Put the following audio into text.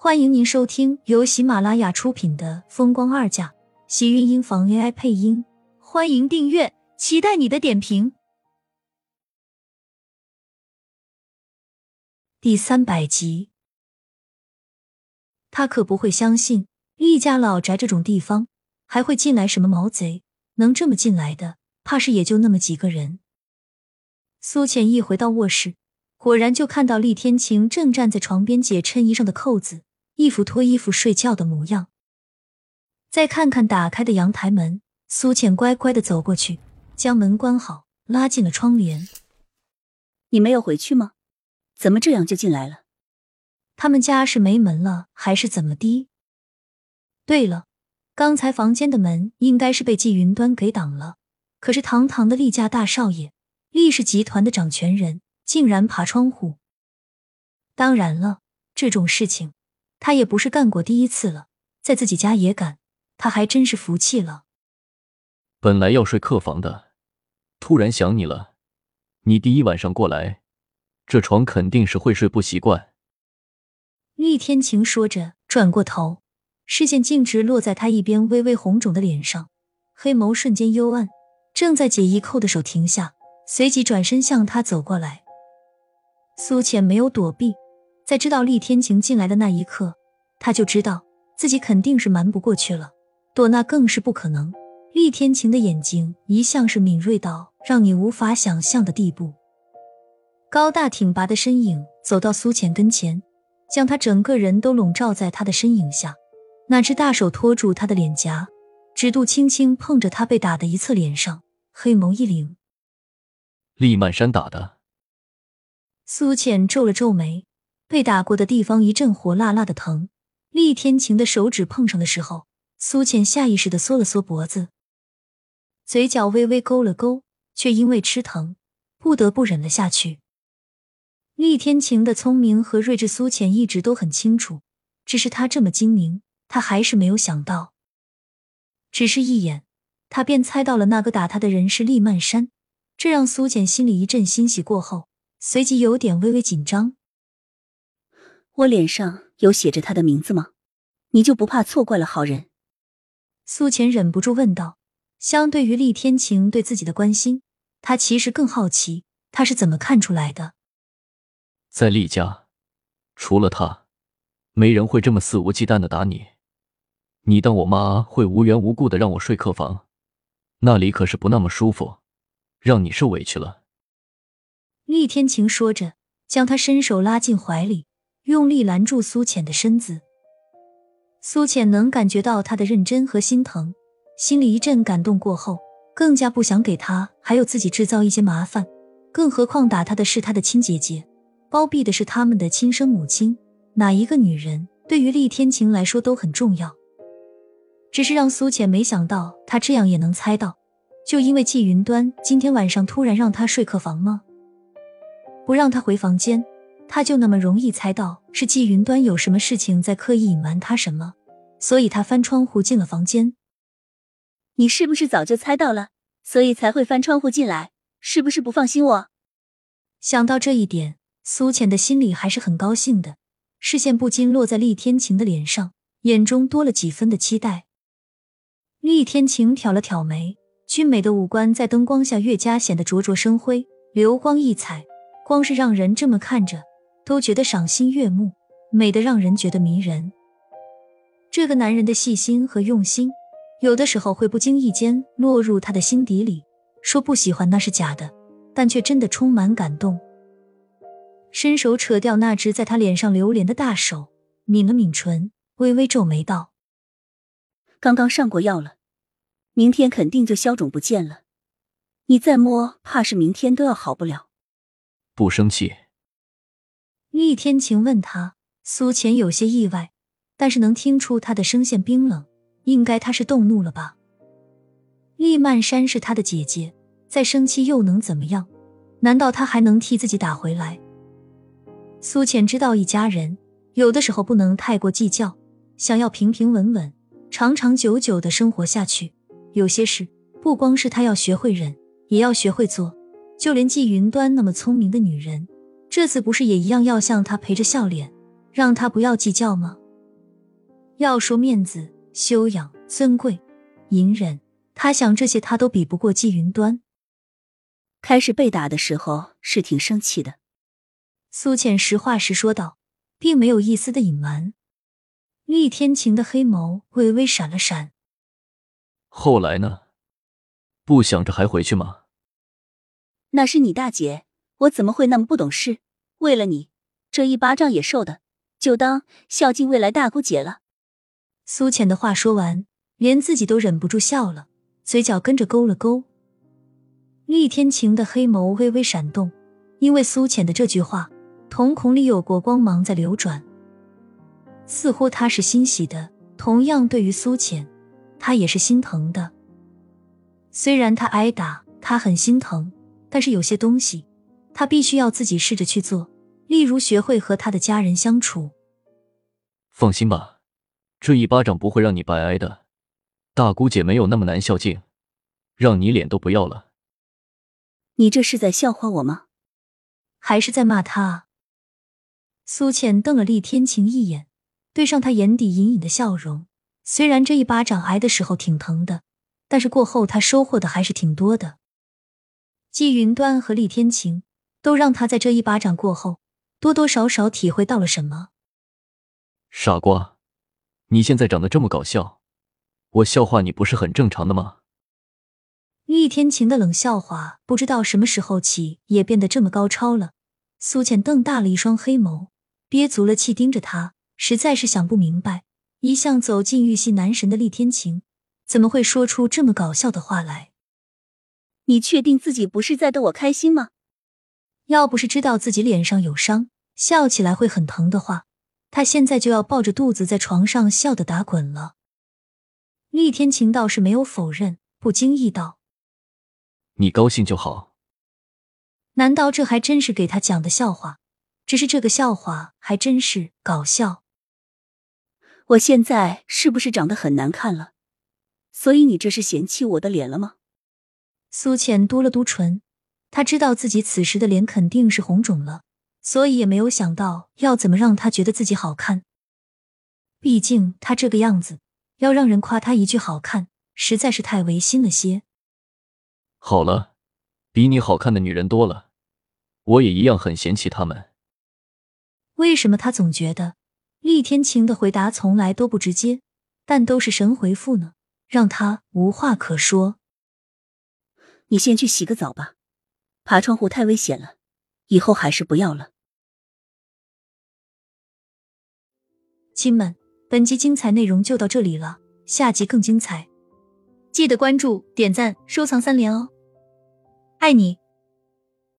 欢迎您收听由喜马拉雅出品的《风光二嫁》，喜运音房 AI 配音。欢迎订阅，期待你的点评。第三百集，他可不会相信厉家老宅这种地方还会进来什么毛贼，能这么进来的，怕是也就那么几个人。苏浅一回到卧室。果然，就看到厉天晴正站在床边解衬衣上的扣子，一副脱衣服睡觉的模样。再看看打开的阳台门，苏浅乖乖的走过去，将门关好，拉进了窗帘。你没有回去吗？怎么这样就进来了？他们家是没门了，还是怎么的？对了，刚才房间的门应该是被季云端给挡了。可是堂堂的厉家大少爷，厉氏集团的掌权人。竟然爬窗户！当然了，这种事情他也不是干过第一次了，在自己家也敢，他还真是服气了。本来要睡客房的，突然想你了。你第一晚上过来，这床肯定是会睡不习惯。厉天晴说着，转过头，视线径直落在他一边微微红肿的脸上，黑眸瞬间幽暗。正在解衣扣的手停下，随即转身向他走过来。苏浅没有躲避，在知道厉天晴进来的那一刻，他就知道自己肯定是瞒不过去了，躲那更是不可能。厉天晴的眼睛一向是敏锐到让你无法想象的地步，高大挺拔的身影走到苏浅跟前，将他整个人都笼罩在他的身影下，那只大手托住他的脸颊，指肚轻轻碰着他被打的一侧脸上，黑眸一凛：“厉曼山打的。”苏浅皱了皱眉，被打过的地方一阵火辣辣的疼。厉天晴的手指碰上的时候，苏浅下意识的缩了缩脖子，嘴角微微勾了勾，却因为吃疼，不得不忍了下去。厉天晴的聪明和睿智，苏浅一直都很清楚，只是他这么精明，他还是没有想到。只是一眼，他便猜到了那个打他的人是厉曼山，这让苏浅心里一阵欣喜。过后。随即有点微微紧张。我脸上有写着他的名字吗？你就不怕错怪了好人？苏浅忍不住问道。相对于厉天晴对自己的关心，他其实更好奇他是怎么看出来的。在厉家，除了他，没人会这么肆无忌惮的打你。你当我妈会无缘无故的让我睡客房？那里可是不那么舒服，让你受委屈了。厉天晴说着，将他伸手拉进怀里，用力拦住苏浅的身子。苏浅能感觉到他的认真和心疼，心里一阵感动。过后，更加不想给他还有自己制造一些麻烦。更何况打他的是他的亲姐姐，包庇的是他们的亲生母亲。哪一个女人对于厉天晴来说都很重要。只是让苏浅没想到，他这样也能猜到，就因为季云端今天晚上突然让他睡客房吗？不让他回房间，他就那么容易猜到是季云端有什么事情在刻意隐瞒他什么，所以他翻窗户进了房间。你是不是早就猜到了，所以才会翻窗户进来？是不是不放心我？想到这一点，苏浅的心里还是很高兴的，视线不禁落在厉天晴的脸上，眼中多了几分的期待。厉天晴挑了挑眉，俊美的五官在灯光下越加显得灼灼生辉，流光溢彩。光是让人这么看着，都觉得赏心悦目，美得让人觉得迷人。这个男人的细心和用心，有的时候会不经意间落入他的心底里。说不喜欢那是假的，但却真的充满感动。伸手扯掉那只在他脸上流连的大手，抿了抿唇，微微皱眉道：“刚刚上过药了，明天肯定就消肿不见了。你再摸，怕是明天都要好不了。”不生气。厉天晴问他，苏浅有些意外，但是能听出他的声线冰冷，应该他是动怒了吧？厉曼山是他的姐姐，再生气又能怎么样？难道他还能替自己打回来？苏浅知道一家人有的时候不能太过计较，想要平平稳稳、长长久久的生活下去，有些事不光是他要学会忍，也要学会做。就连季云端那么聪明的女人，这次不是也一样要向他陪着笑脸，让他不要计较吗？要说面子、修养、尊贵、隐忍，他想这些他都比不过季云端。开始被打的时候是挺生气的，苏浅实话实说道，并没有一丝的隐瞒。厉天晴的黑眸微微闪了闪。后来呢？不想着还回去吗？那是你大姐，我怎么会那么不懂事？为了你，这一巴掌也受的，就当孝敬未来大姑姐了。苏浅的话说完，连自己都忍不住笑了，嘴角跟着勾了勾。厉天晴的黑眸微微闪动，因为苏浅的这句话，瞳孔里有过光芒在流转，似乎他是欣喜的。同样，对于苏浅，他也是心疼的。虽然他挨打，他很心疼，但是有些东西，他必须要自己试着去做，例如学会和他的家人相处。放心吧，这一巴掌不会让你白挨的。大姑姐没有那么难孝敬，让你脸都不要了。你这是在笑话我吗？还是在骂他？苏浅瞪了厉天晴一眼，对上他眼底隐隐的笑容。虽然这一巴掌挨的时候挺疼的，但是过后他收获的还是挺多的。季云端和厉天晴都让他在这一巴掌过后多多少少体会到了什么。傻瓜，你现在长得这么搞笑，我笑话你不是很正常的吗？厉天晴的冷笑话，不知道什么时候起也变得这么高超了。苏浅瞪大了一双黑眸，憋足了气盯着他，实在是想不明白，一向走进玉系男神的厉天晴，怎么会说出这么搞笑的话来？你确定自己不是在逗我开心吗？要不是知道自己脸上有伤，笑起来会很疼的话，他现在就要抱着肚子在床上笑得打滚了。厉天晴倒是没有否认，不经意道。你高兴就好。难道这还真是给他讲的笑话？只是这个笑话还真是搞笑。我现在是不是长得很难看了？所以你这是嫌弃我的脸了吗？苏浅嘟了嘟唇，他知道自己此时的脸肯定是红肿了，所以也没有想到要怎么让他觉得自己好看。毕竟他这个样子，要让人夸他一句好看，实在是太违心了些。好了，比你好看的女人多了，我也一样很嫌弃她们。为什么他总觉得厉天晴的回答从来都不直接，但都是神回复呢？让他无话可说。你先去洗个澡吧，爬窗户太危险了，以后还是不要了。亲们，本集精彩内容就到这里了，下集更精彩。记得关注、点赞、收藏三连哦，爱你！